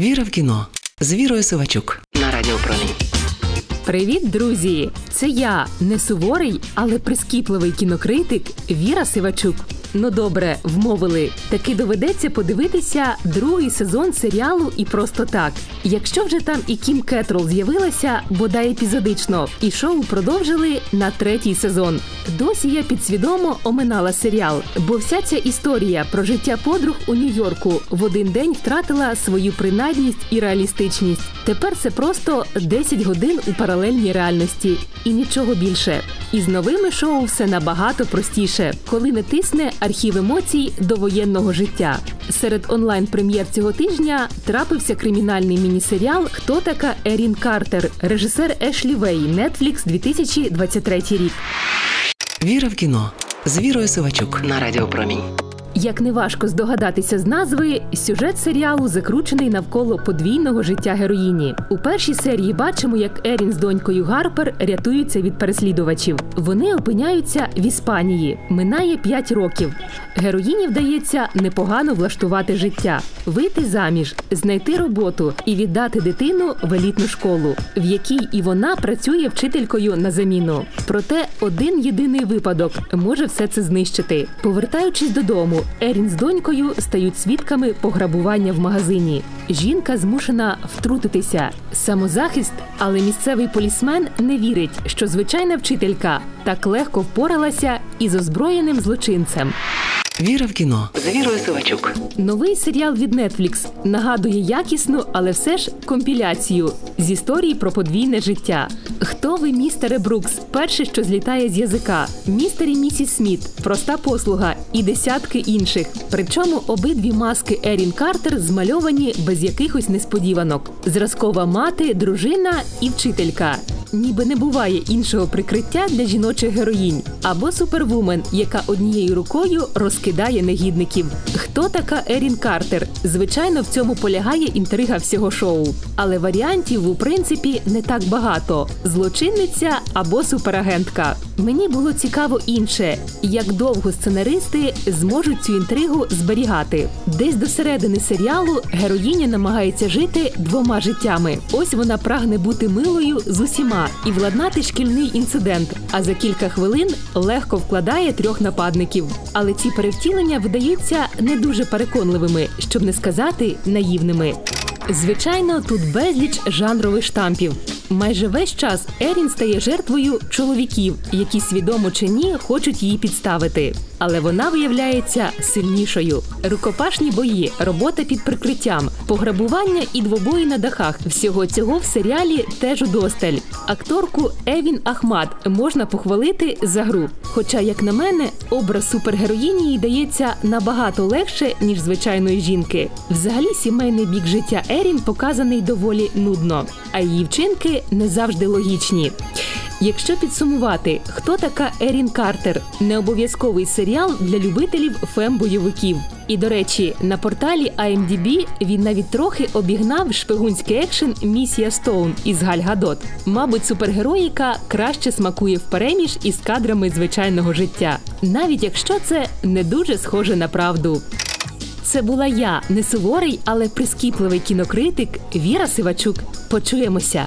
Віра в кіно з Вірою Сивачук на Радіо Промінь. Привіт, друзі! Це я, не суворий, але прискіпливий кінокритик Віра Сивачук. Ну добре, вмовили. Таки доведеться подивитися другий сезон серіалу і просто так. Якщо вже там і Кім Кетрол з'явилася, бодай епізодично, і шоу продовжили на третій сезон. Досі я підсвідомо оминала серіал, бо вся ця історія про життя подруг у Нью-Йорку в один день втратила свою принадність і реалістичність. Тепер це просто 10 годин у паралельній реальності і нічого більше. І з новими шоу все набагато простіше, коли не тисне архів емоцій до воєнного життя. Серед онлайн-прем'єр цього тижня трапився кримінальний міні-серіал Хто така Ерін Картер, режисер Ешлі Вей, Netflix 2023 рік. Віра в кіно з Вірою Сивачук на Радіо Як неважко здогадатися з назви, сюжет серіалу закручений навколо подвійного життя героїні. У першій серії бачимо, як Ерін з донькою Гарпер рятуються від переслідувачів. Вони опиняються в Іспанії. Минає 5 років. Героїні вдається непогано влаштувати життя, вийти заміж, знайти роботу і віддати дитину в елітну школу, в якій і вона працює вчителькою на заміну. Проте один єдиний випадок може все це знищити. Повертаючись додому, Ерін з донькою стають свідками пограбування в магазині. Жінка змушена втрутитися. Самозахист, але місцевий полісмен не вірить, що звичайна вчителька так легко впоралася із озброєним злочинцем. Віра в кіно з Вірою Сивачук. Новий серіал від Netflix нагадує якісну, але все ж компіляцію з історії про подвійне життя. Хто ви, містере Брукс? Перше, що злітає з язика, містер і місіс Сміт, проста послуга і десятки інших. Причому обидві маски Ерін Картер змальовані без якихось несподіванок: зразкова мати, дружина і вчителька. Ніби не буває іншого прикриття для жіночих героїнь або супервумен, яка однією рукою розкидає негідників. Хто така Ерін Картер? Звичайно, в цьому полягає інтрига всього шоу. Але варіантів у принципі не так багато: злочинниця або суперагентка. Мені було цікаво інше, як довго сценаристи зможуть цю інтригу зберігати. Десь до середини серіалу героїня намагається жити двома життями. Ось вона прагне бути милою з усіма і владнати шкільний інцидент. А за кілька хвилин легко вкладає трьох нападників. Але ці перевтілення видаються не дуже переконливими, щоб не сказати наївними. Звичайно, тут безліч жанрових штампів. Майже весь час Ерін стає жертвою чоловіків, які свідомо чи ні хочуть її підставити. Але вона виявляється сильнішою. Рукопашні бої, робота під прикриттям, пограбування і двобої на дахах. Всього цього в серіалі теж удосталь. Акторку Евін Ахмат можна похвалити за гру. Хоча, як на мене, образ супергероїні їй дається набагато легше ніж звичайної жінки. Взагалі, сімейний бік життя Ерін показаний доволі нудно, а її вчинки не завжди логічні. Якщо підсумувати, хто така Ерін Картер, не обов'язковий серіал для любителів фем-бойовиків. І до речі, на порталі IMDb він навіть трохи обігнав шпигунський екшен Місія Стоун із Галь Гадот. Мабуть, супергероїка краще смакує в переміж із кадрами звичайного життя, навіть якщо це не дуже схоже на правду. Це була я, не суворий, але прискіпливий кінокритик Віра Сивачук. Почуємося.